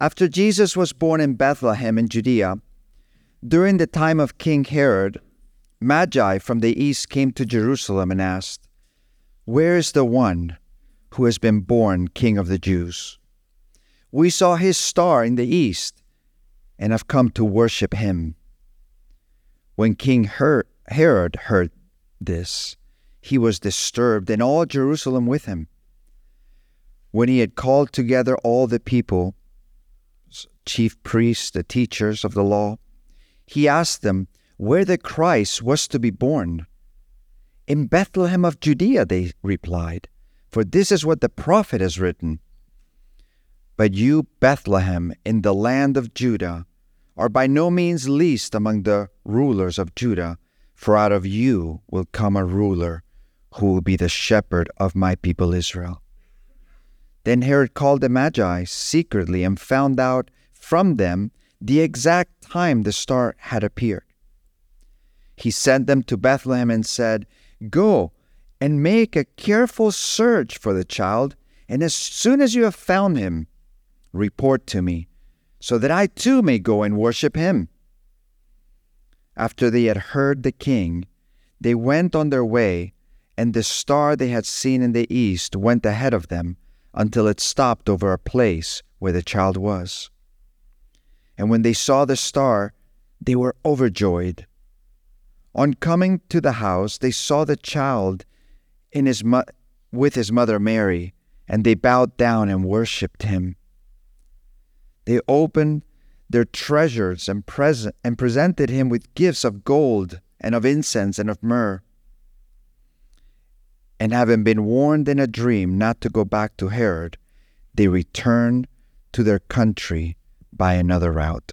After Jesus was born in Bethlehem in Judea, during the time of King Herod, Magi from the east came to Jerusalem and asked, Where is the one who has been born King of the Jews? We saw his star in the east and have come to worship him. When King Her- Herod heard this, he was disturbed, and all Jerusalem with him. When he had called together all the people, chief priests, the teachers of the law, he asked them where the Christ was to be born. In Bethlehem of Judea, they replied, for this is what the prophet has written. But you, Bethlehem, in the land of Judah, are by no means least among the rulers of Judah, for out of you will come a ruler who will be the shepherd of my people Israel. Then Herod called the Magi secretly and found out from them the exact time the star had appeared. He sent them to Bethlehem and said, Go and make a careful search for the child, and as soon as you have found him, report to me, so that I too may go and worship him. After they had heard the king, they went on their way, and the star they had seen in the east went ahead of them until it stopped over a place where the child was. And when they saw the star, they were overjoyed. On coming to the house, they saw the child in his mo- with his mother Mary, and they bowed down and worshipped him. They opened their treasures and, present, and presented him with gifts of gold and of incense and of myrrh. And having been warned in a dream not to go back to Herod, they returned to their country by another route.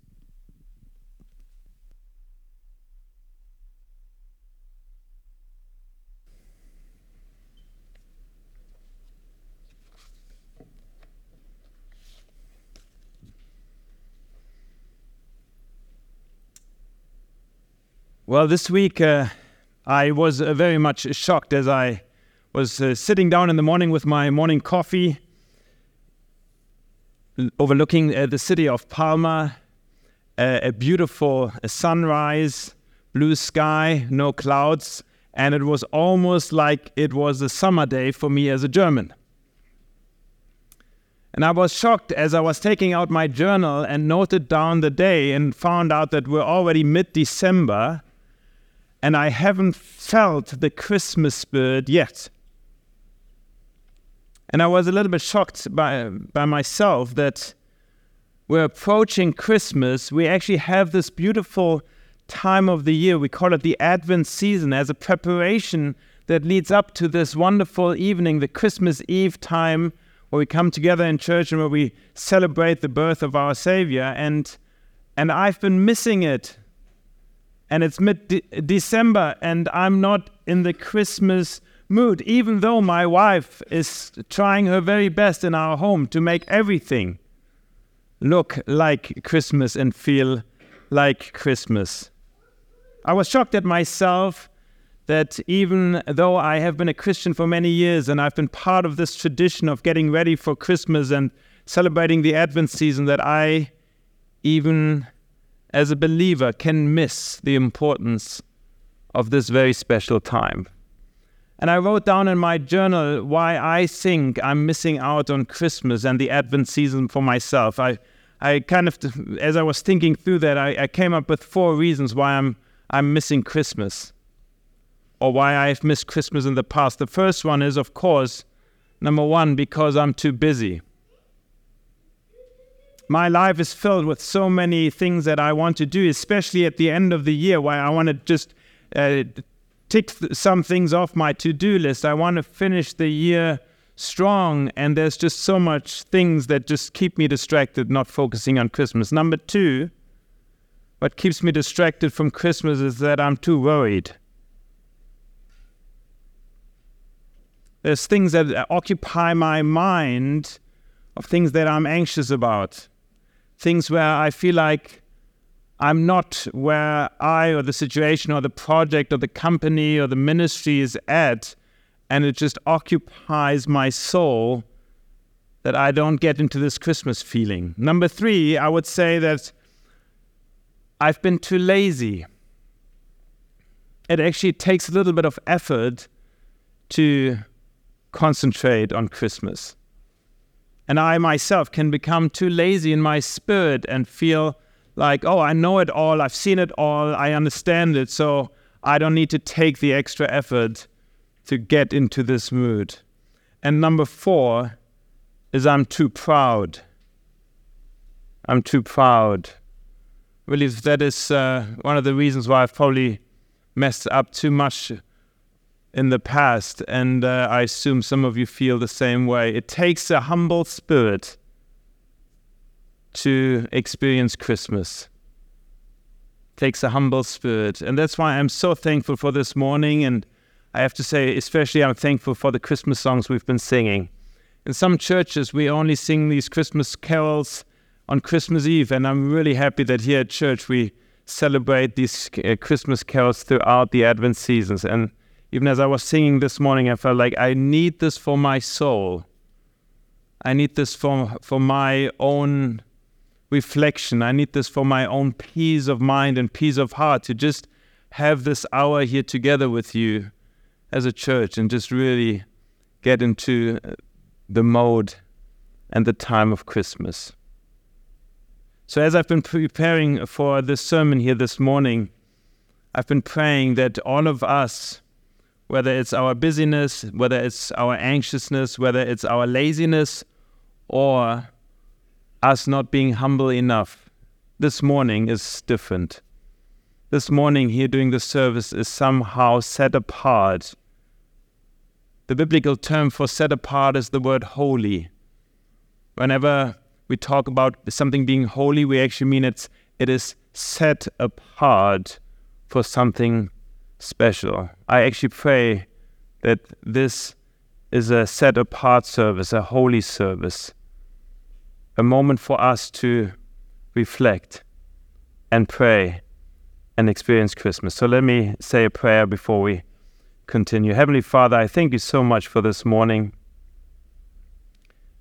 Well, this week uh, I was uh, very much shocked as I was uh, sitting down in the morning with my morning coffee overlooking uh, the city of Palma, a beautiful sunrise, blue sky, no clouds, and it was almost like it was a summer day for me as a German. And I was shocked as I was taking out my journal and noted down the day and found out that we're already mid December and I haven't felt the Christmas spirit yet. And I was a little bit shocked by, by myself that we're approaching Christmas. We actually have this beautiful time of the year. We call it the Advent season as a preparation that leads up to this wonderful evening, the Christmas Eve time, where we come together in church and where we celebrate the birth of our Savior. And, and I've been missing it. And it's mid December, and I'm not in the Christmas mood, even though my wife is trying her very best in our home to make everything look like Christmas and feel like Christmas. I was shocked at myself that even though I have been a Christian for many years and I've been part of this tradition of getting ready for Christmas and celebrating the Advent season, that I, even as a believer, can miss the importance of this very special time. And I wrote down in my journal why I think I'm missing out on Christmas and the Advent season for myself. I, I kind of, as I was thinking through that, I, I came up with four reasons why I'm, I'm missing Christmas or why I've missed Christmas in the past. The first one is, of course, number one, because I'm too busy. My life is filled with so many things that I want to do, especially at the end of the year, where I want to just uh, tick some things off my to-do list. I want to finish the year strong and there's just so much things that just keep me distracted not focusing on Christmas. Number 2, what keeps me distracted from Christmas is that I'm too worried. There's things that occupy my mind of things that I'm anxious about. Things where I feel like I'm not where I or the situation or the project or the company or the ministry is at, and it just occupies my soul that I don't get into this Christmas feeling. Number three, I would say that I've been too lazy. It actually takes a little bit of effort to concentrate on Christmas. And I myself can become too lazy in my spirit and feel like, oh, I know it all, I've seen it all, I understand it, so I don't need to take the extra effort to get into this mood. And number four is I'm too proud. I'm too proud. Really, that is uh, one of the reasons why I've probably messed up too much in the past, and uh, I assume some of you feel the same way. It takes a humble spirit to experience Christmas. It takes a humble spirit, and that's why I'm so thankful for this morning. And I have to say, especially, I'm thankful for the Christmas songs we've been singing. In some churches, we only sing these Christmas carols on Christmas Eve, and I'm really happy that here at church we celebrate these uh, Christmas carols throughout the Advent seasons. And even as I was singing this morning, I felt like I need this for my soul. I need this for, for my own reflection. I need this for my own peace of mind and peace of heart to just have this hour here together with you as a church and just really get into uh, the mode and the time of Christmas. So, as I've been preparing for this sermon here this morning, I've been praying that all of us whether it's our busyness, whether it's our anxiousness, whether it's our laziness, or us not being humble enough. This morning is different. This morning, here doing the service is somehow set apart. The biblical term for set apart is the word holy. Whenever we talk about something being holy, we actually mean it's, it is set apart for something special. I actually pray that this is a set apart service, a holy service, a moment for us to reflect and pray and experience Christmas. So let me say a prayer before we continue. Heavenly Father, I thank you so much for this morning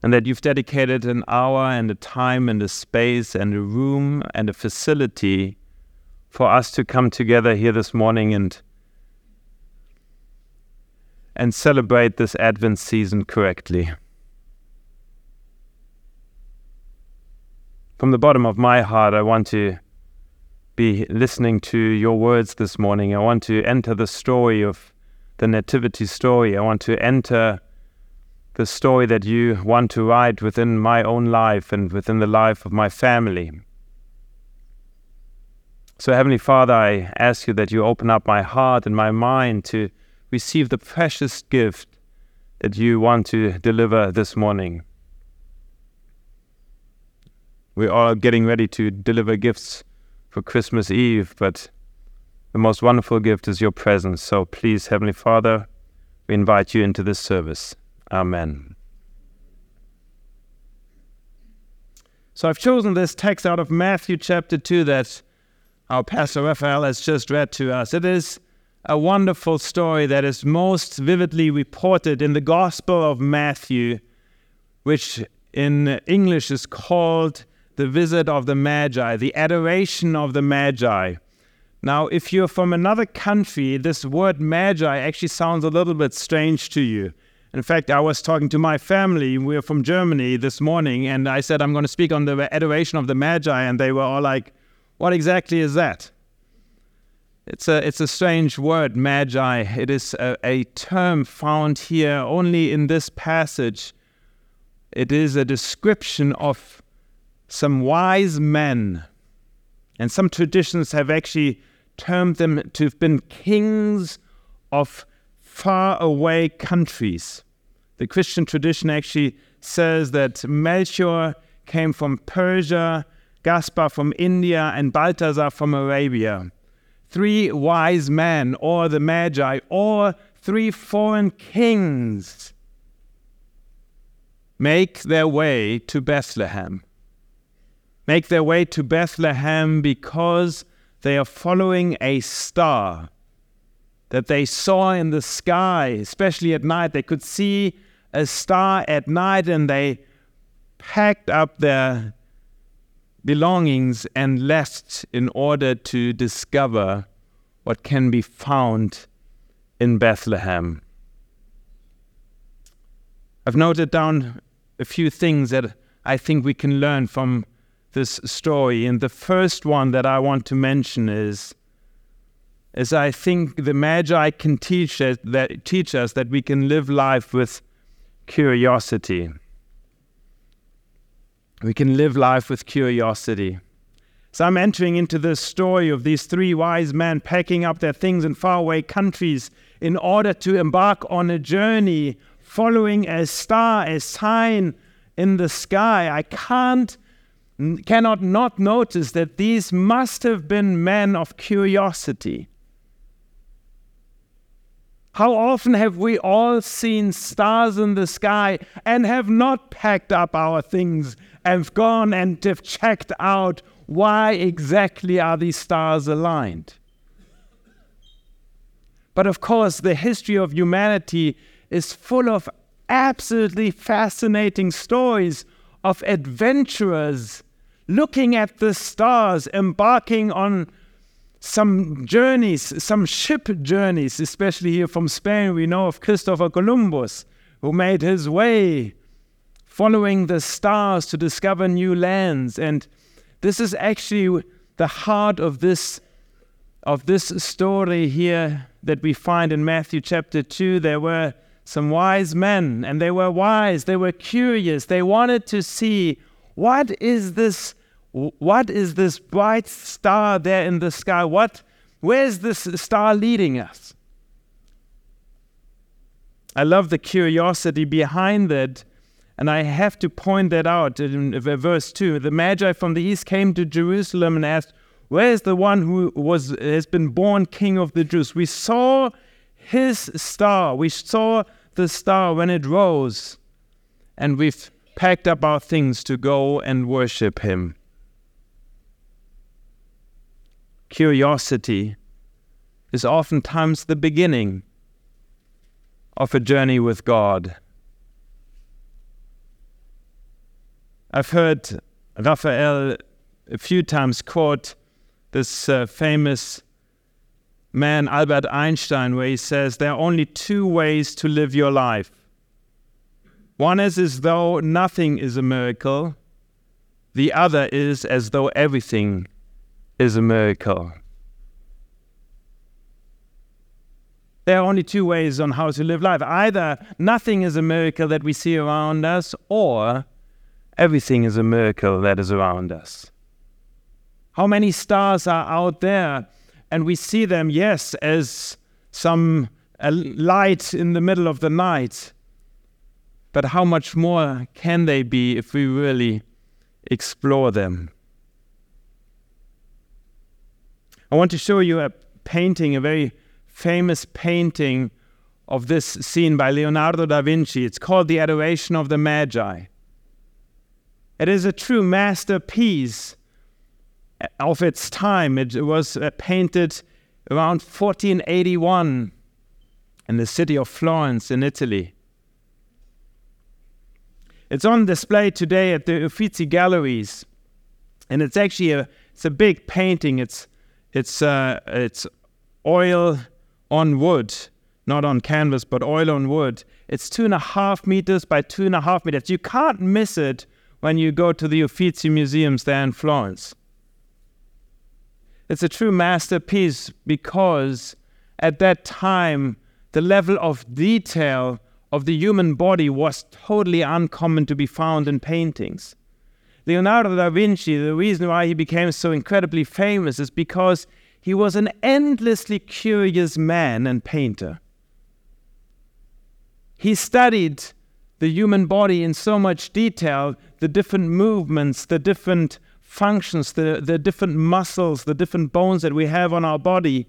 and that you've dedicated an hour and a time and a space and a room and a facility for us to come together here this morning and and celebrate this Advent season correctly. From the bottom of my heart, I want to be listening to your words this morning. I want to enter the story of the Nativity story. I want to enter the story that you want to write within my own life and within the life of my family. So, Heavenly Father, I ask you that you open up my heart and my mind to receive the precious gift that you want to deliver this morning. We are getting ready to deliver gifts for Christmas Eve, but the most wonderful gift is your presence. So please, Heavenly Father, we invite you into this service. Amen. So I've chosen this text out of Matthew chapter 2 that our Pastor Raphael has just read to us. It is a wonderful story that is most vividly reported in the Gospel of Matthew, which in English is called the visit of the Magi, the adoration of the Magi. Now, if you're from another country, this word Magi actually sounds a little bit strange to you. In fact, I was talking to my family. We're from Germany this morning, and I said, I'm going to speak on the adoration of the Magi, and they were all like, What exactly is that? It's a, it's a strange word, magi. It is a, a term found here only in this passage. It is a description of some wise men. And some traditions have actually termed them to have been kings of far away countries. The Christian tradition actually says that Melchior came from Persia, Gaspar from India, and Balthasar from Arabia three wise men, or the Magi, or three foreign kings make their way to Bethlehem. Make their way to Bethlehem because they are following a star that they saw in the sky, especially at night. They could see a star at night and they packed up their belongings and left in order to discover what can be found in Bethlehem. I've noted down a few things that I think we can learn from this story. And the first one that I want to mention is, is I think the Magi can teach us that, teach us that we can live life with curiosity. We can live life with curiosity. So I'm entering into this story of these three wise men packing up their things in faraway countries in order to embark on a journey following a star, a sign in the sky. I can't cannot not notice that these must have been men of curiosity. How often have we all seen stars in the sky and have not packed up our things and gone and have checked out why exactly are these stars aligned? But of course, the history of humanity is full of absolutely fascinating stories of adventurers looking at the stars, embarking on some journeys, some ship journeys, especially here from Spain. We know of Christopher Columbus, who made his way following the stars to discover new lands. And this is actually the heart of this of this story here that we find in Matthew chapter 2. There were some wise men, and they were wise, they were curious, they wanted to see what is this what is this bright star there in the sky? What where's this star leading us? I love the curiosity behind it. And I have to point that out in verse 2. The Magi from the east came to Jerusalem and asked, Where is the one who was, has been born king of the Jews? We saw his star. We saw the star when it rose. And we've packed up our things to go and worship him. Curiosity is oftentimes the beginning of a journey with God. I've heard Raphael a few times quote this uh, famous man, Albert Einstein, where he says, There are only two ways to live your life. One is as though nothing is a miracle, the other is as though everything is a miracle. There are only two ways on how to live life. Either nothing is a miracle that we see around us, or everything is a miracle that is around us. How many stars are out there? And we see them, yes, as some light in the middle of the night. But how much more can they be if we really explore them? I want to show you a painting, a very famous painting of this scene by Leonardo da Vinci. It's called The Adoration of the Magi. It is a true masterpiece of its time. It was uh, painted around 1481 in the city of Florence in Italy. It's on display today at the Uffizi Galleries, and it's actually a it's a big painting. It's it's, uh, it's oil on wood, not on canvas, but oil on wood. It's two and a half meters by two and a half meters. You can't miss it when you go to the Uffizi Museums there in Florence. It's a true masterpiece because at that time, the level of detail of the human body was totally uncommon to be found in paintings. Leonardo da Vinci, the reason why he became so incredibly famous is because he was an endlessly curious man and painter. He studied the human body in so much detail, the different movements, the different functions, the, the different muscles, the different bones that we have on our body.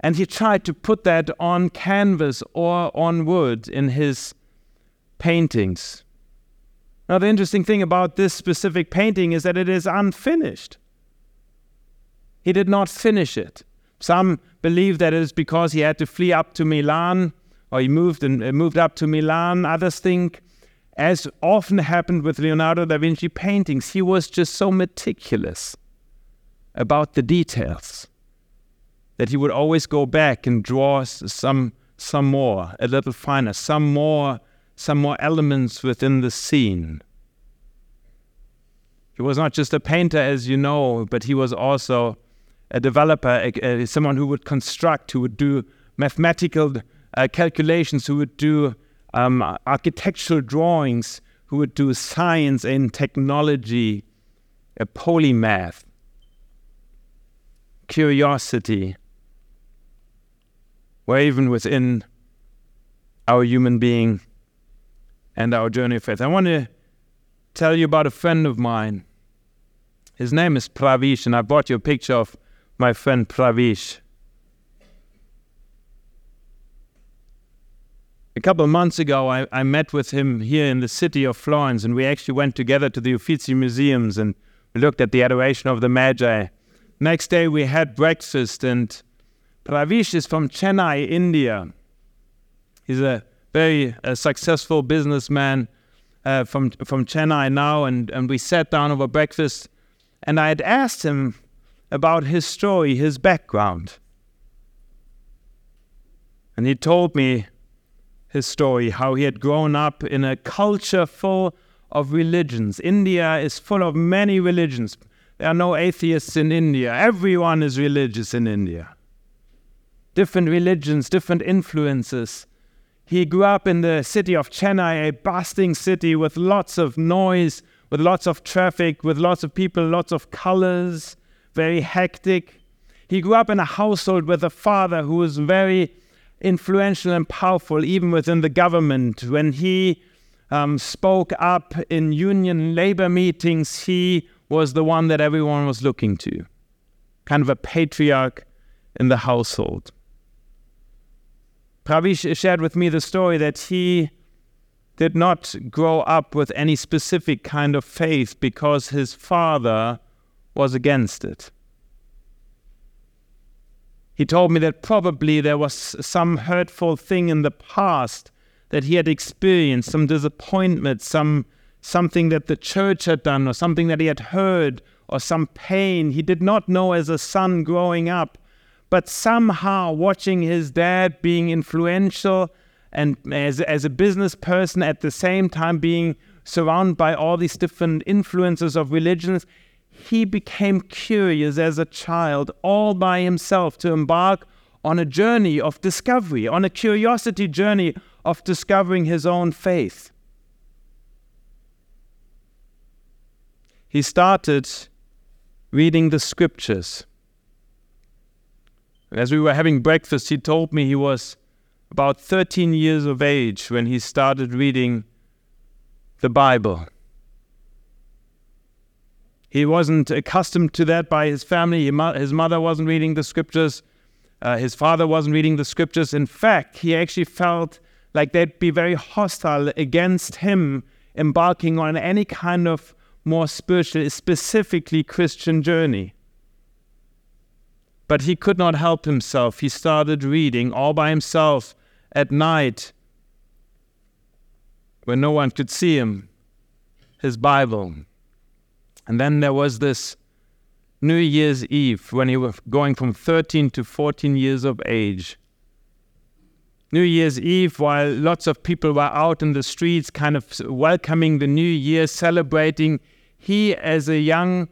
And he tried to put that on canvas or on wood in his paintings. Now, the interesting thing about this specific painting is that it is unfinished. He did not finish it. Some believe that it is because he had to flee up to Milan, or he moved and uh, moved up to Milan. Others think as often happened with Leonardo da Vinci paintings, he was just so meticulous about the details that he would always go back and draw some some more, a little finer, some more, some more elements within the scene. He was not just a painter, as you know, but he was also a developer, a, a, someone who would construct, who would do mathematical uh, calculations, who would do um, architectural drawings, who would do science and technology, a polymath, curiosity, where even within our human being and our journey of faith. I want to tell you about a friend of mine. His name is Pravish, and I brought you a picture of my friend Pravish. A couple of months ago, I, I met with him here in the city of Florence, and we actually went together to the Uffizi Museums and we looked at the adoration of the Magi. Next day, we had breakfast, and Pravish is from Chennai, India. He's a very uh, successful businessman uh, from from Chennai now, and, and we sat down over breakfast, and I had asked him about his story, his background. And he told me his story, how he had grown up in a culture full of religions. India is full of many religions. There are no atheists in India. Everyone is religious in India. Different religions, different influences. He grew up in the city of Chennai, a bustling city with lots of noise, with lots of traffic, with lots of people, lots of colors, very hectic. He grew up in a household with a father who was very influential and powerful, even within the government. When he um, spoke up in union labor meetings, he was the one that everyone was looking to, kind of a patriarch in the household. Pravish shared with me the story that he did not grow up with any specific kind of faith because his father was against it. He told me that probably there was some hurtful thing in the past that he had experienced, some disappointment, some something that the church had done, or something that he had heard, or some pain he did not know as a son growing up. But somehow, watching his dad being influential and as, as a business person at the same time being surrounded by all these different influences of religions, he became curious as a child all by himself to embark on a journey of discovery, on a curiosity journey of discovering his own faith. He started reading the scriptures. As we were having breakfast, he told me he was about 13 years of age when he started reading the Bible. He wasn't accustomed to that by his family. His mother wasn't reading the scriptures. Uh, his father wasn't reading the scriptures. In fact, he actually felt like they'd be very hostile against him embarking on any kind of more spiritual, specifically Christian journey. But he could not help himself. He started reading all by himself at night when no one could see him, his Bible. And then there was this New Year's Eve when he was going from 13 to 14 years of age. New Year's Eve, while lots of people were out in the streets, kind of welcoming the new year, celebrating, he, as a young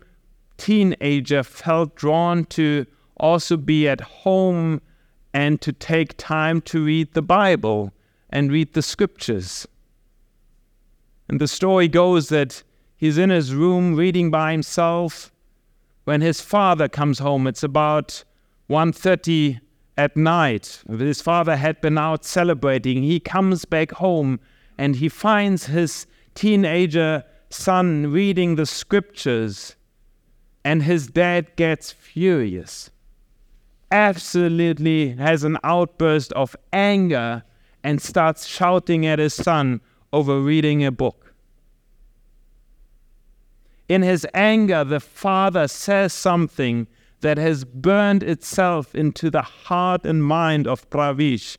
teenager, felt drawn to also be at home and to take time to read the Bible and read the scriptures. And the story goes that He's in his room reading by himself. When his father comes home, it's about 1:30 at night. His father had been out celebrating. He comes back home and he finds his teenager son reading the scriptures, and his dad gets furious. Absolutely has an outburst of anger and starts shouting at his son over reading a book. In his anger, the father says something that has burned itself into the heart and mind of Pravish.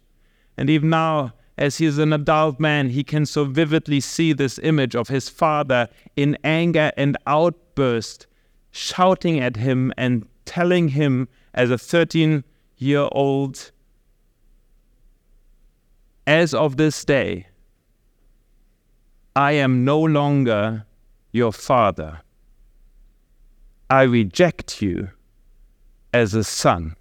And even now, as he is an adult man, he can so vividly see this image of his father in anger and outburst, shouting at him and telling him as a 13 year old, as of this day, I am no longer your father. I reject you as a son.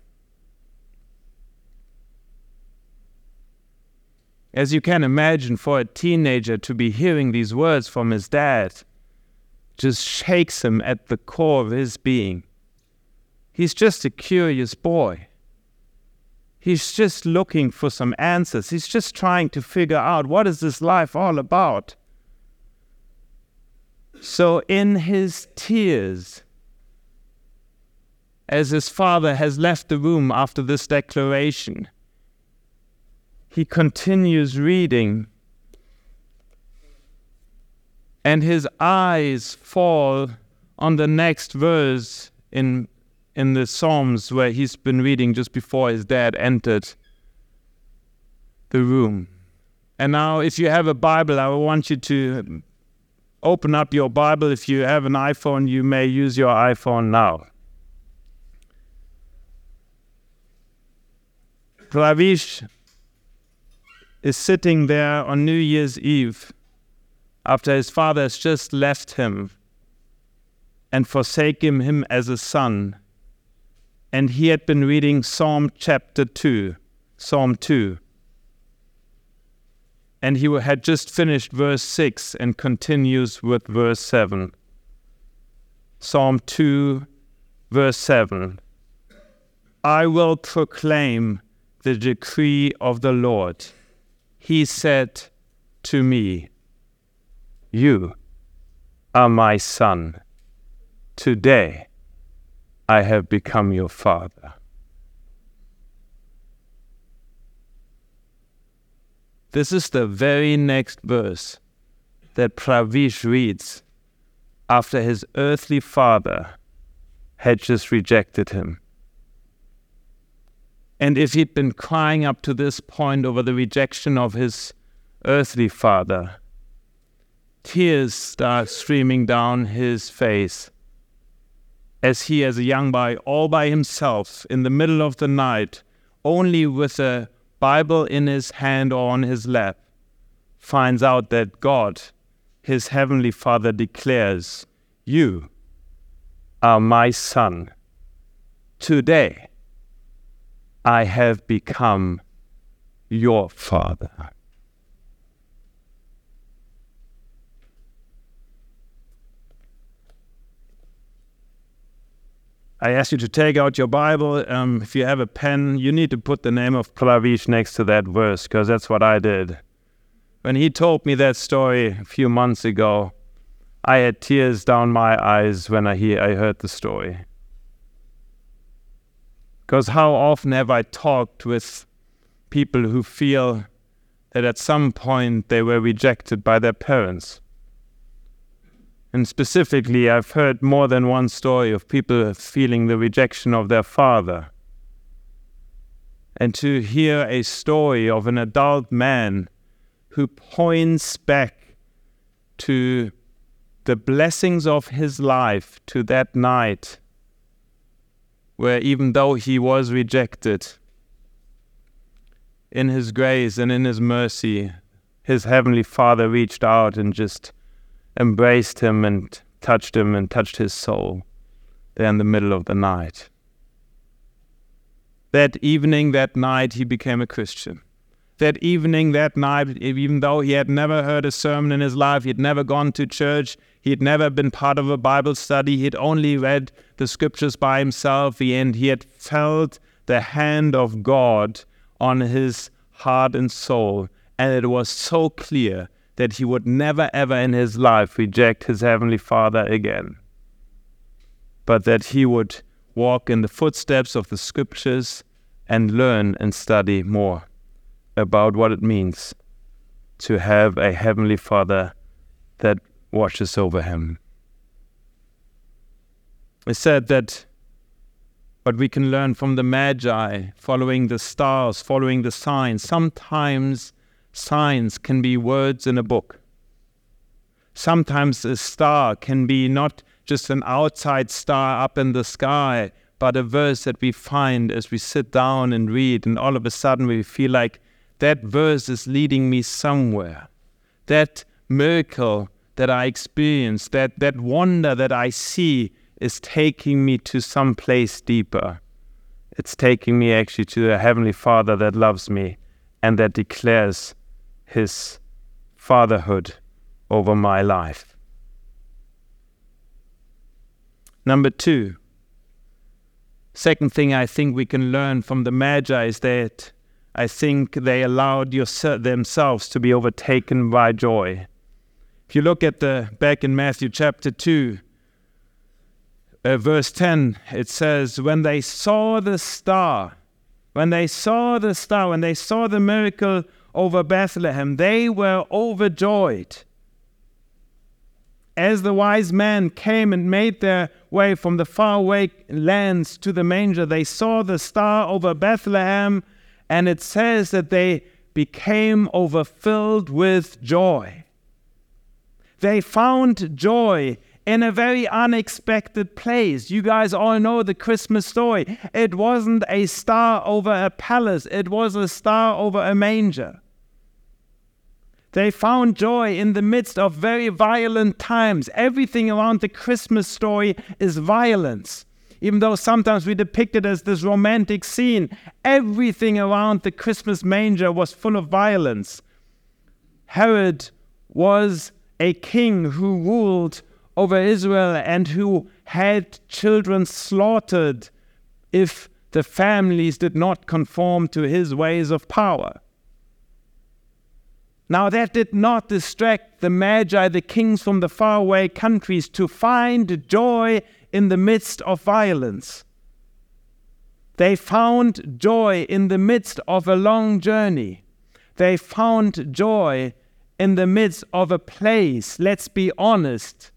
As you can imagine, for a teenager to be hearing these words from his dad just shakes him at the core of his being. He's just a curious boy. He's just looking for some answers. He's just trying to figure out what is this life all about. So in his tears, as his father has left the room after this declaration, he continues reading, and his eyes fall on the next verse in, in the Psalms where he's been reading just before his dad entered the room. And now, if you have a Bible, I want you to open up your Bible. If you have an iPhone, you may use your iPhone now. Pravish is sitting there on New Year's Eve after his father has just left him and forsaken him as a son. And he had been reading Psalm chapter 2, Psalm 2. And he had just finished verse 6 and continues with verse 7. Psalm 2, verse 7. I will proclaim the decree of the Lord. He said to me, You are my son. Today I have become your father. This is the very next verse that Pravish reads after his earthly father had just rejected him. And if he'd been crying up to this point over the rejection of his earthly father, tears start streaming down his face as he, as a young boy, all by himself in the middle of the night, only with a Bible in his hand or on his lap, finds out that God, his heavenly Father, declares, You are my son. Today, I have become your father. I ask you to take out your Bible. Um, if you have a pen, you need to put the name of Pravish next to that verse because that's what I did. When he told me that story a few months ago, I had tears down my eyes when I, hear, I heard the story. Because how often have I talked with people who feel that at some point they were rejected by their parents? And specifically, I've heard more than one story of people feeling the rejection of their father. And to hear a story of an adult man who points back to the blessings of his life, to that night where even though he was rejected, in his grace and in his mercy, his heavenly Father reached out and just embraced him and touched him and touched his soul there in the middle of the night. That evening, that night, he became a Christian. That evening, that night, even though he had never heard a sermon in his life, he had never gone to church, he had never been part of a Bible study. He had only read the scriptures by himself, and he had felt the hand of God on his heart and soul. And it was so clear that he would never, ever in his life reject his Heavenly Father again, but that he would walk in the footsteps of the scriptures and learn and study more about what it means to have a Heavenly Father that watches over him. It said that what we can learn from the Magi, following the stars, following the signs, sometimes signs can be words in a book. Sometimes a star can be not just an outside star up in the sky, but a verse that we find as we sit down and read, and all of a sudden we feel like that verse is leading me somewhere. That miracle that I experience, that, that wonder that I see, is taking me to some place deeper. It's taking me actually to the Heavenly Father that loves me and that declares His fatherhood over my life. Number two, second thing I think we can learn from the Magi is that I think they allowed themselves to be overtaken by joy. If you look at the back in Matthew chapter 2, uh, verse 10, it says, When they saw the star, when they saw the star, when they saw the miracle over Bethlehem, they were overjoyed. As the wise men came and made their way from the faraway lands to the manger, they saw the star over Bethlehem, and it says that they became overfilled with joy. They found joy in a very unexpected place. You guys all know the Christmas story. It wasn't a star over a palace, it was a star over a manger. They found joy in the midst of very violent times. Everything around the Christmas story is violence. Even though sometimes we depict it as this romantic scene, everything around the Christmas manger was full of violence. Herod was a king who ruled over Israel and who had children slaughtered if the families did not conform to his ways of power. Now, that did not distract the Magi, the kings from the faraway countries, to find joy in the midst of violence. They found joy in the midst of a long journey. They found joy in the midst of a place, let's be honest,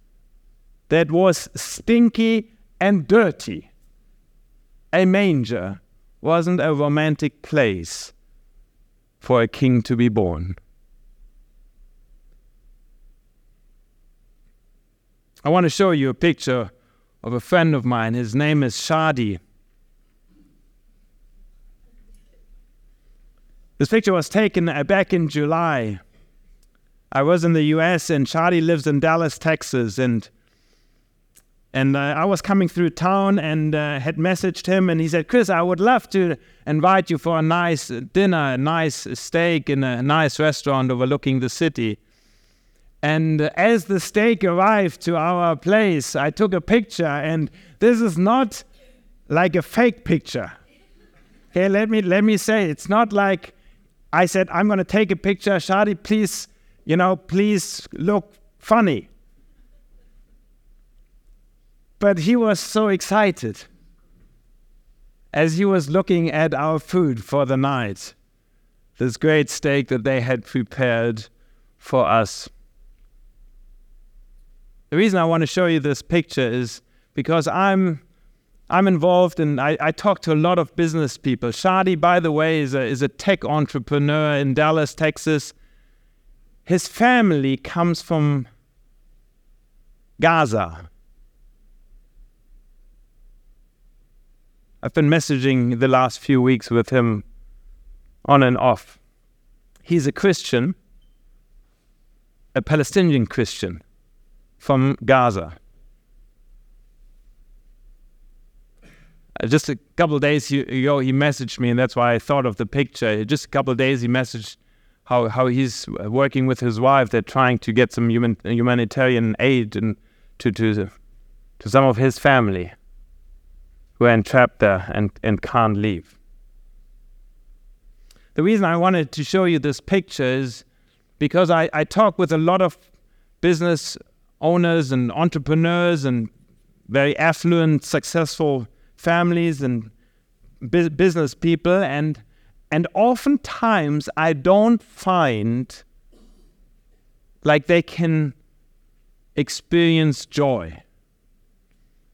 that was stinky and dirty. A manger wasn't a romantic place for a king to be born. I want to show you a picture of a friend of mine. His name is Shadi. This picture was taken back in July I was in the U.S. and Shadi lives in Dallas, Texas, and and uh, I was coming through town and uh, had messaged him, and he said, "Chris, I would love to invite you for a nice dinner, a nice steak in a nice restaurant overlooking the city." And as the steak arrived to our place, I took a picture, and this is not like a fake picture. Okay, let me let me say, it's not like I said, "I'm to take a picture." Shadi, please you know, please look funny. But he was so excited as he was looking at our food for the night, this great steak that they had prepared for us. The reason I want to show you this picture is because I'm I'm involved and I, I, talk to a lot of business people. Shadi, by the way, is a, is a tech entrepreneur in Dallas, Texas his family comes from Gaza. I've been messaging the last few weeks with him on and off. He's a Christian, a Palestinian Christian from Gaza. Just a couple of days ago, he messaged me, and that's why I thought of the picture. Just a couple of days, he messaged how how he's working with his wife. They're trying to get some human humanitarian aid and to to to some of his family who are entrapped there and, and can't leave. The reason I wanted to show you this picture is because I, I talk with a lot of business owners and entrepreneurs and very affluent, successful families and bu- business people, and and oftentimes I don't find like they can experience joy.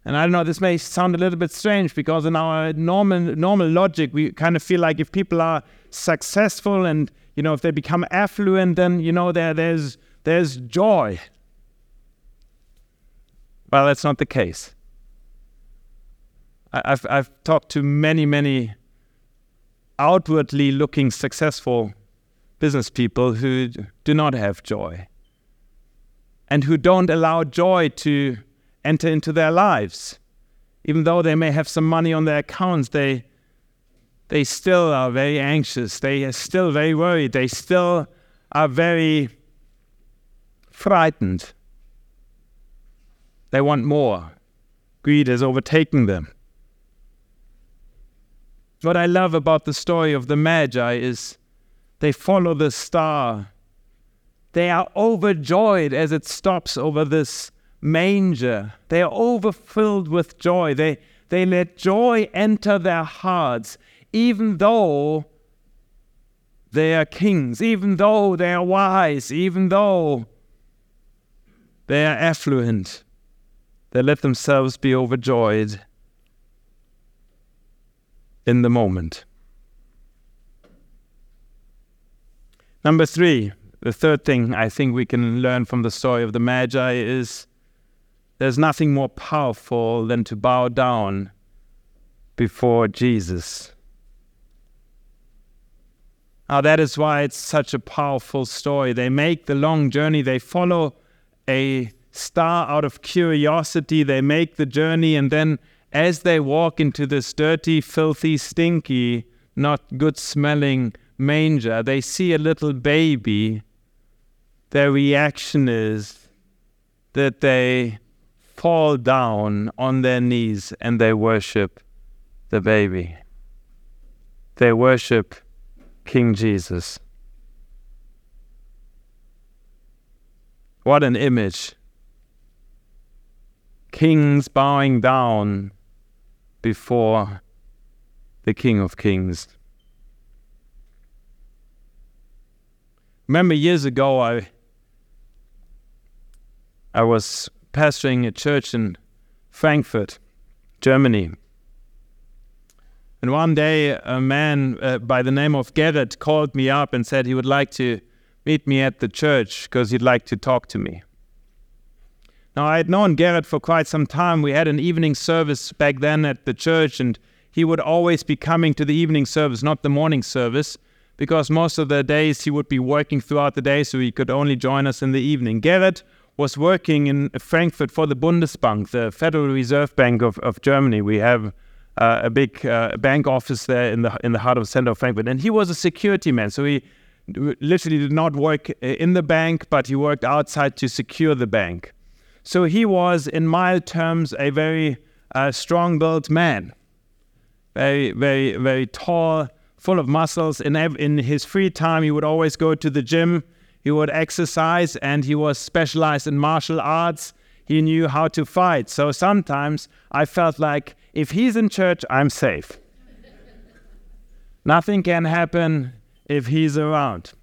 And I don't know, this may sound a little bit strange because in our normal normal logic, we kind of feel like if people are successful and you know if they become affluent, then you know there there's there's joy. Well, that's not the case. I, I've I've talked to many many outwardly looking successful business people who do not have joy and who don't allow joy to enter into their lives. Even though they may have some money on their accounts, they, they still are very anxious. They are still very worried. They still are very frightened. They want more. Greed has overtaken them. What I love about the story of the Magi is they follow the star. They are overjoyed as it stops over this manger. They are overfilled with joy. They, they let joy enter their hearts, even though they are kings, even though they are wise, even though they are affluent. They let themselves be overjoyed in the moment. Number three, the third thing I think we can learn from the story of the Magi is there's nothing more powerful than to bow down before Jesus. Now, that is why it's such a powerful story. They make the long journey, they follow a star out of curiosity, they make the journey, and then as they walk into this dirty, filthy, stinky, not good smelling manger, they see a little baby. Their reaction is that they fall down on their knees and they worship the baby. They worship King Jesus. What an image. Kings bowing down before the King of Kings. Remember years ago I I was pastoring a church in Frankfurt, Germany. And one day, a man uh, by the name of Gerrit called me up and said he would like to meet me at the church because he'd like to talk to me. Now, I had known Garrett for quite some time. We had an evening service back then at the church, and he would always be coming to the evening service, not the morning service, because most of the days he would be working throughout the day, so he could only join us in the evening. Garrett was working in Frankfurt for the Bundesbank, the Federal Reserve Bank of, of Germany. We have uh, a big uh, bank office there in the in the heart of the center of Frankfurt, and he was a security man. So he literally did not work uh, in the bank, but he worked outside to secure the bank. So he was, in mild terms, a very uh, strong-built man, very, very, very tall, full of muscles. In in his free time, he would always go to the gym he would exercise and he was specialized in martial arts. He knew how to fight. So sometimes I felt like if he's in church, I'm safe. Nothing can happen if he's around.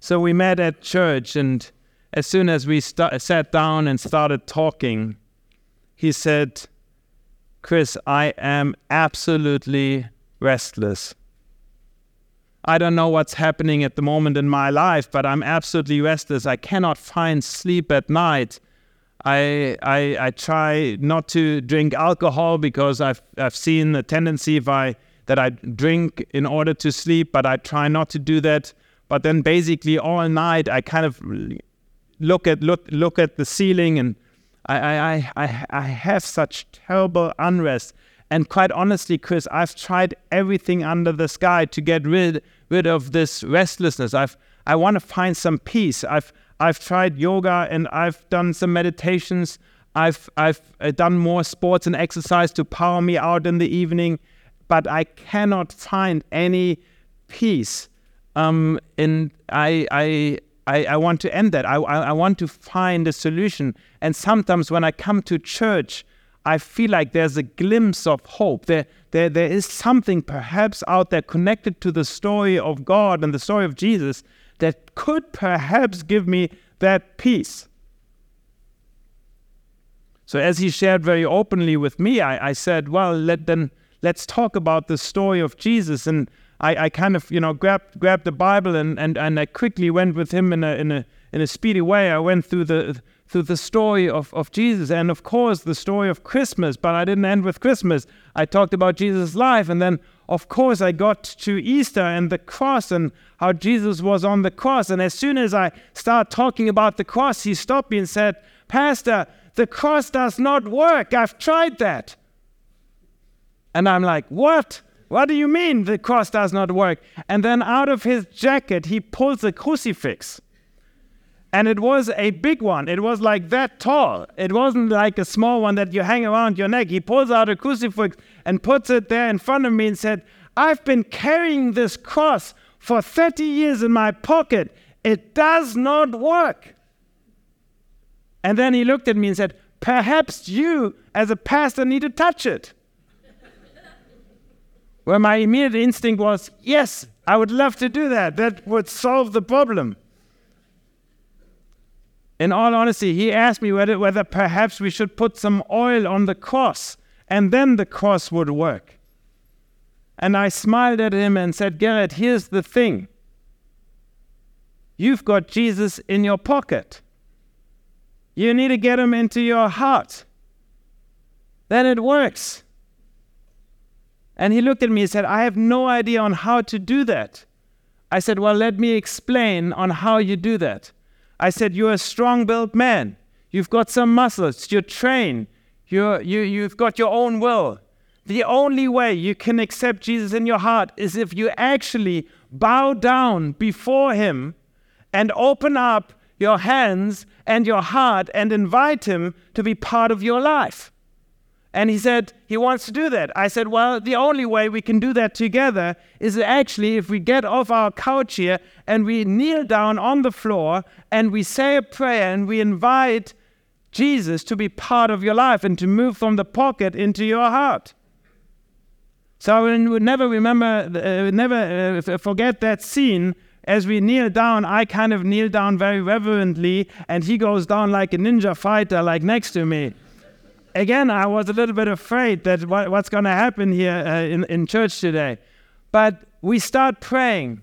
So we met at church, and as soon as we st- sat down and started talking, he said, Chris, I am absolutely restless. I don't know what's happening at the moment in my life, but I'm absolutely restless. I cannot find sleep at night. I, I, I try not to drink alcohol because I've, I've seen the tendency if I, that I drink in order to sleep, but I try not to do that. But then basically all night I kind of look at look look at the ceiling and I I, I, I have such terrible unrest. And quite honestly, Chris, I've tried everything under the sky to get rid rid of this restlessness. I've I want to find some peace. I've I've tried yoga and I've done some meditations. I've I've uh, done more sports and exercise to power me out in the evening, but I cannot find any peace. Um, and I I I, I want to end that. I, I I want to find a solution. And sometimes when I come to church, I feel like there's a glimpse of hope. There, there, there is something perhaps out there connected to the story of God and the story of Jesus that could perhaps give me that peace. So as he shared very openly with me, I, I said, well, let, then let's talk about the story of Jesus. And I, I kind of, you know, grabbed grabbed the Bible and, and, and I quickly went with him in a in a in a speedy way. I went through the through the story of, of Jesus and of course the story of Christmas, but I didn't end with Christmas. I talked about Jesus' life and then of course I got to Easter and the cross and how Jesus was on the cross. And as soon as I start talking about the cross, he stopped me and said, Pastor, the cross does not work. I've tried that. And I'm like, What? What do you mean the cross does not work? And then out of his jacket, he pulls a crucifix. And it was a big one. It was like that tall. It wasn't like a small one that you hang around your neck. He pulls out a crucifix and puts it there in front of me and said, I've been carrying this cross for 30 years in my pocket. It does not work. And then he looked at me and said, Perhaps you, as a pastor, need to touch it. Where my immediate instinct was, yes, I would love to do that. That would solve the problem. In all honesty, he asked me whether, whether perhaps we should put some oil on the cross and then the cross would work. And I smiled at him and said, Gerrit, here's the thing. You've got Jesus in your pocket. You need to get him into your heart. Then it works. And he looked at me and said, I have no idea on how to do that. I said, Well, let me explain on how you do that. I said, You're a strong built man. You've got some muscles. You're trained. You're, you, you've got your own will. The only way you can accept Jesus in your heart is if you actually bow down before Him and open up your hands and your heart and invite Him to be part of your life. And he said he wants to do that. I said, well, the only way we can do that together is actually if we get off our couch here and we kneel down on the floor and we say a prayer and we invite Jesus to be part of your life and to move from the pocket into your heart. So I will never remember, uh, never uh, forget that scene. As we kneel down, I kind of kneel down very reverently, and he goes down like a ninja fighter, like next to me again, I was a little bit afraid that what, what's going to happen here uh, in, in church today. But we start praying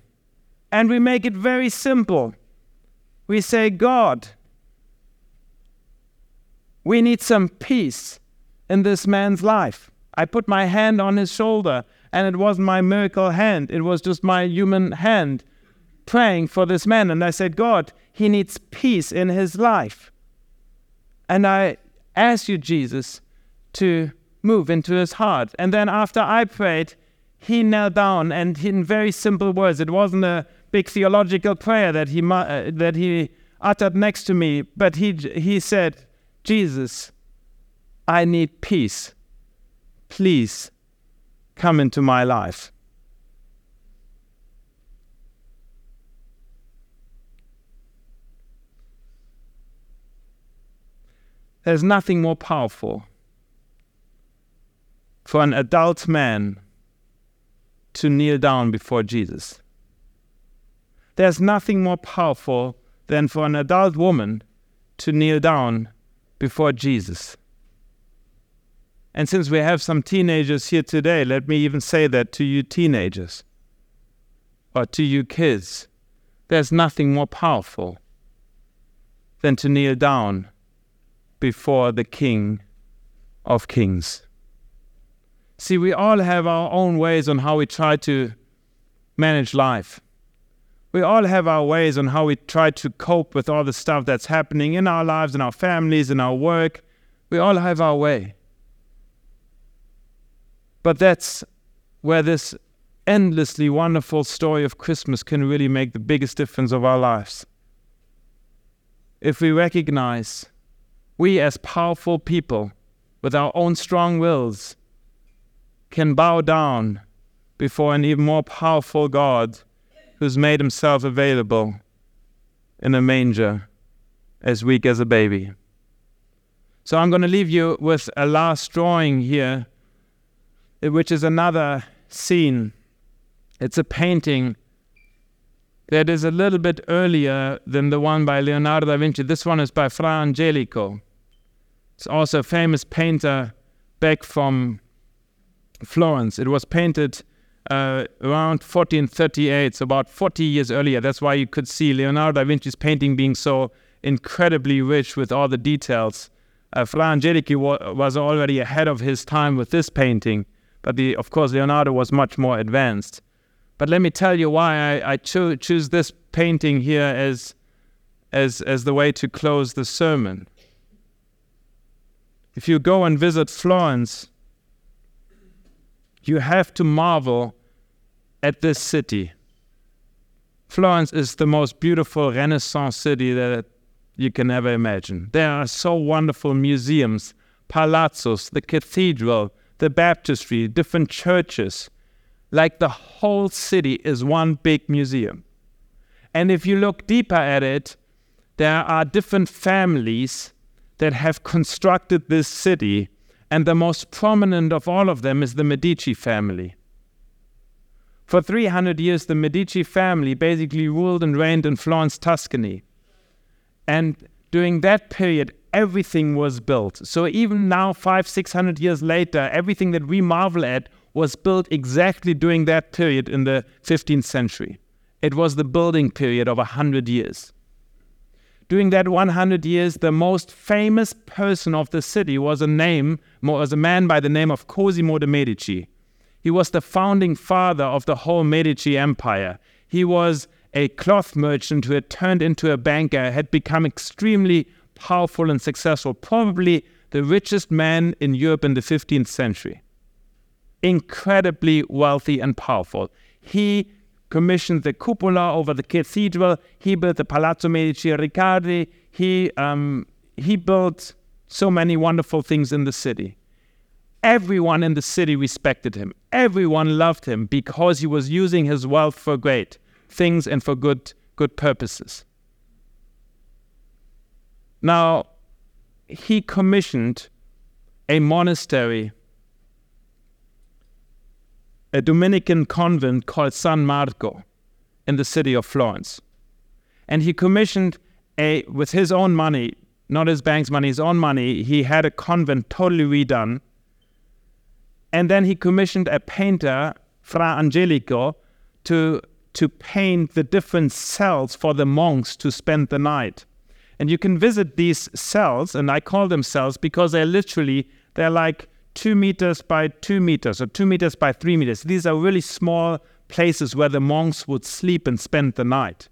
and we make it very simple. We say, God, we need some peace in this man's life. I put my hand on his shoulder, and it wasn't my miracle hand, it was just my human hand praying for this man. And I said, God, he needs peace in his life. And I ask you, Jesus, to move into his heart. And then after I prayed, he knelt down and in very simple words, it wasn't a big theological prayer that he, uh, that he uttered next to me, but he, he said, Jesus, I need peace. Please come into my life. There's nothing more powerful for an adult man to kneel down before Jesus. There's nothing more powerful than for an adult woman to kneel down before Jesus. And since we have some teenagers here today, let me even say that to you, teenagers, or to you, kids. There's nothing more powerful than to kneel down before the King of Kings. See, we all have our own ways on how we try to manage life. We all have our ways on how we try to cope with all the stuff that's happening in our lives, in our families, in our work. We all have our way. But that's where this endlessly wonderful story of Christmas can really make the biggest difference of our lives. If we recognize we, as powerful people with our own strong wills, can bow down before an even more powerful God who's made himself available in a manger as weak as a baby. So I'm going to leave you with a last drawing here, which is another scene. It's a painting that is a little bit earlier than the one by Leonardo da Vinci. This one is by Fra Angelico. It's also a famous painter back from Florence. It was painted uh, around 1438, so about 40 years earlier. That's why you could see Leonardo da Vinci's painting being so incredibly rich with all the details. Uh, Fra Angelico wa- was already ahead of his time with this painting, but the, of course Leonardo was much more advanced. But let me tell you why I, I cho- choose this painting here as, as, as the way to close the sermon. If you go and visit Florence, you have to marvel at this city. Florence is the most beautiful Renaissance city that you can ever imagine. There are so wonderful museums, palazzos, the cathedral, the baptistry, different churches. Like the whole city is one big museum. And if you look deeper at it, there are different families that have constructed this city and the most prominent of all of them is the Medici family. For 300 years, the Medici family basically ruled and reigned in Florence, Tuscany. And during that period, everything was built. So even now, five, six hundred years later, everything that we marvel at was built exactly during that period in the 15th century. It was the building period of a 100 years during that 100 years, the most famous person of the city was a name, was a man by the name of Cosimo de' Medici. He was the founding father of the whole Medici Empire. He was a cloth merchant who had turned into a banker, had become extremely powerful and successful, probably the richest man in Europe in the 15th century. Incredibly wealthy and powerful. He commissioned the cupola over the cathedral. He built the Palazzo Medici Riccardi. He, um, he built so many wonderful things in the city. Everyone in the city respected him. Everyone loved him because he was using his wealth for great things and for good, good purposes. Now, he commissioned a monastery a Dominican convent called San Marco in the city of Florence. And he commissioned a, with his own money, not his bank's money, his own money, he had a convent totally redone. And then he commissioned a painter, Fra Angelico, to, to paint the different cells for the monks to spend the night. And you can visit these cells, and I call them cells because they're literally, they're like two meters by two meters or two meters by three meters. These are really small places where the monks would sleep and spend the night.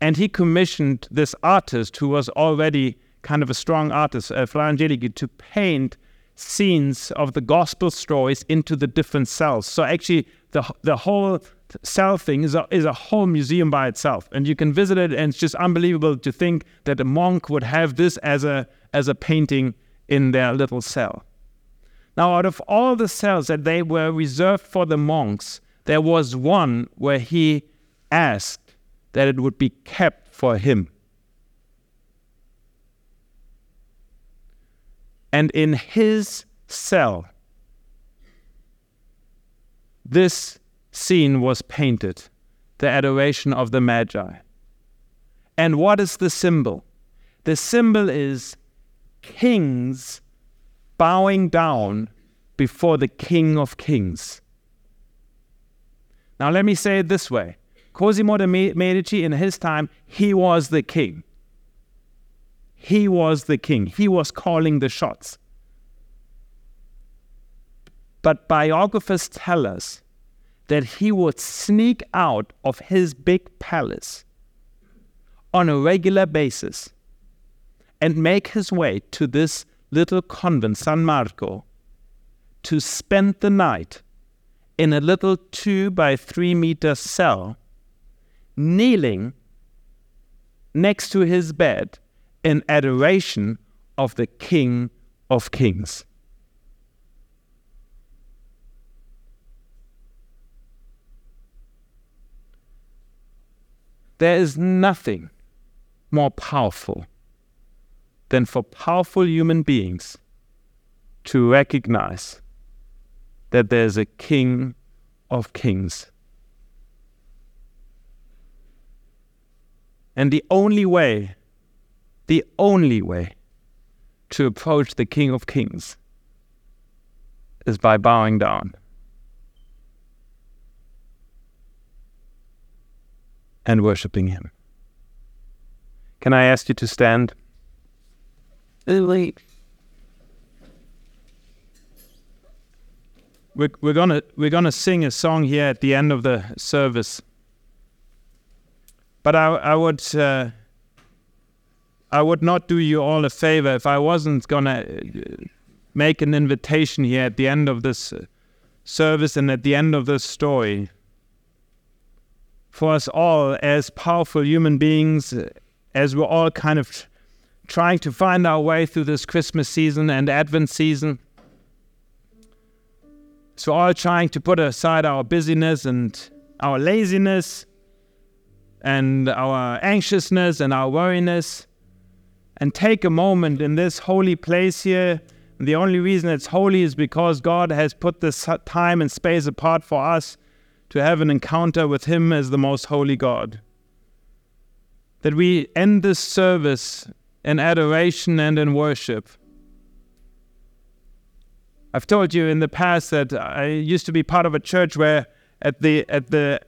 And he commissioned this artist who was already kind of a strong artist, uh, Fra Angelico, to paint scenes of the gospel stories into the different cells. So actually, the the whole cell thing is a, is a whole museum by itself, and you can visit it, and it's just unbelievable to think that a monk would have this as a as a painting in their little cell. Now, out of all the cells that they were reserved for the monks, there was one where he asked that it would be kept for him. And in his cell, this scene was painted the adoration of the Magi. And what is the symbol? The symbol is kings bowing down before the King of Kings. Now, let me say it this way Cosimo de' Medici, in his time, he was the king. He was the king. He was calling the shots. But biographers tell us that he would sneak out of his big palace on a regular basis and make his way to this little convent, San Marco, to spend the night in a little two by three meter cell, kneeling next to his bed in adoration of the King of Kings. There is nothing more powerful than for powerful human beings to recognize that there's a King of Kings. And the only way, the only way to approach the King of Kings is by bowing down. And worshiping Him. Can I ask you to stand? We're, we're gonna we're gonna sing a song here at the end of the service. But I I would uh, I would not do you all a favor if I wasn't gonna uh, make an invitation here at the end of this uh, service and at the end of this story for us all as powerful human beings, uh, as we're all kind of trying to find our way through this Christmas season and Advent season. So, all trying to put aside our busyness and our laziness and our anxiousness and our worriness and take a moment in this holy place here. And the only reason it's holy is because God has put this time and space apart for us to have an encounter with Him as the most holy God. That we end this service in adoration and in worship. I've told you in the past that I used to be part of a church where at the at the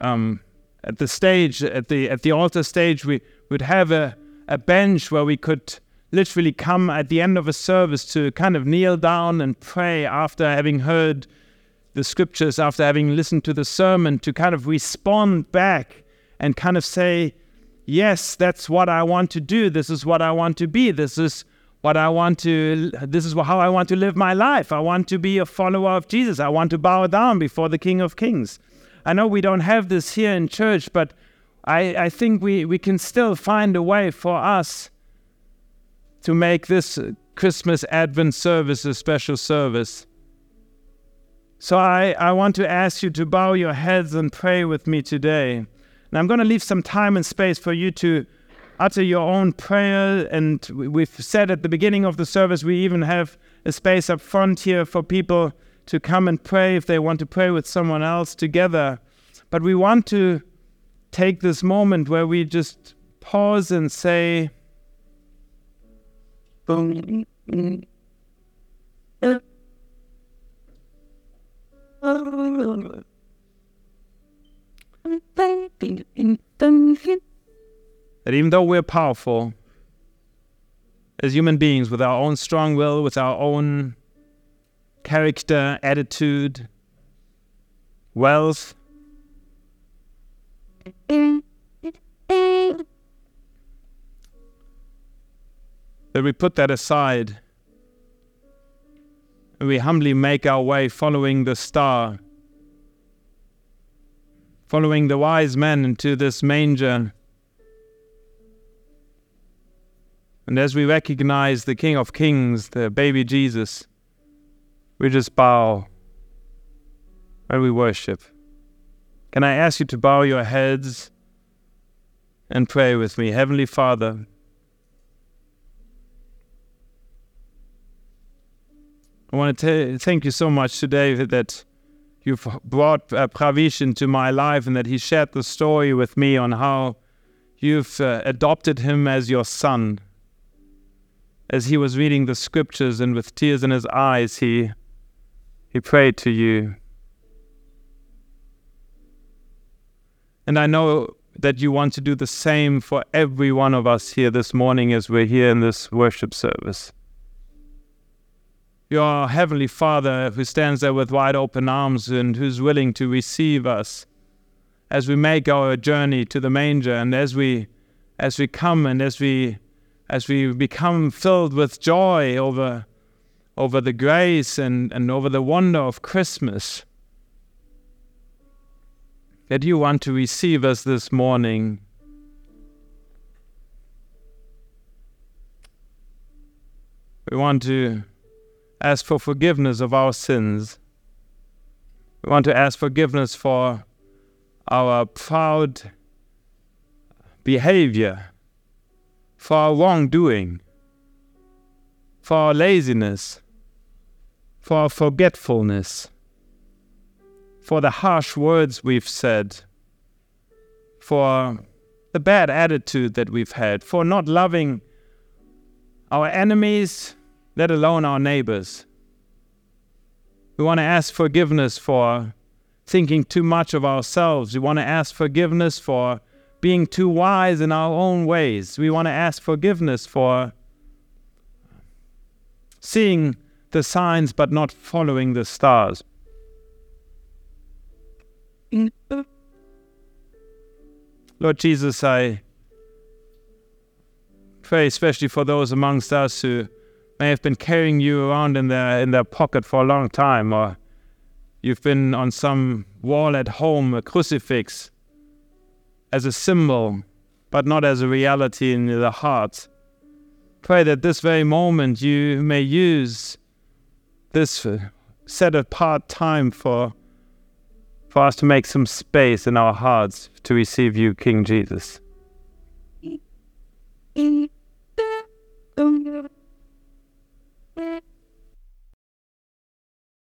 um, at the stage at the at the altar stage we would have a, a bench where we could literally come at the end of a service to kind of kneel down and pray after having heard the scriptures after having listened to the sermon to kind of respond back and kind of say yes, that's what I want to do. This is what I want to be. This is what I want to, this is how I want to live my life. I want to be a follower of Jesus. I want to bow down before the King of Kings. I know we don't have this here in church, but I, I think we, we can still find a way for us to make this Christmas Advent service a special service. So I, I want to ask you to bow your heads and pray with me today. Now, I'm going to leave some time and space for you to utter your own prayer. And we've said at the beginning of the service, we even have a space up front here for people to come and pray if they want to pray with someone else together. But we want to take this moment where we just pause and say, that even though we're powerful as human beings with our own strong will, with our own character, attitude, wealth, that we put that aside and we humbly make our way following the star following the wise men into this manger. And as we recognize the King of Kings, the baby Jesus, we just bow and we worship. Can I ask you to bow your heads and pray with me? Heavenly Father, I want to thank you so much today that you've brought uh, Pravish into my life and that he shared the story with me on how you've uh, adopted him as your son. As he was reading the scriptures and with tears in his eyes, he, he prayed to you. And I know that you want to do the same for every one of us here this morning as we're here in this worship service your Heavenly Father who stands there with wide open arms and who's willing to receive us as we make our journey to the manger and as we as we come and as we as we become filled with joy over over the grace and, and over the wonder of Christmas. That you want to receive us this morning. We want to ask for forgiveness of our sins. We want to ask forgiveness for our proud behavior, for our wrongdoing, for our laziness, for our forgetfulness, for the harsh words we've said, for the bad attitude that we've had, for not loving our enemies, let alone our neighbors. We want to ask forgiveness for thinking too much of ourselves. We want to ask forgiveness for being too wise in our own ways. We want to ask forgiveness for seeing the signs but not following the stars. Lord Jesus, I pray especially for those amongst us who may have been carrying you around in their in their pocket for a long time, or you've been on some wall at home, a crucifix, as a symbol, but not as a reality in the heart. Pray that this very moment you may use this uh, set apart time for for us to make some space in our hearts to receive you, King Jesus.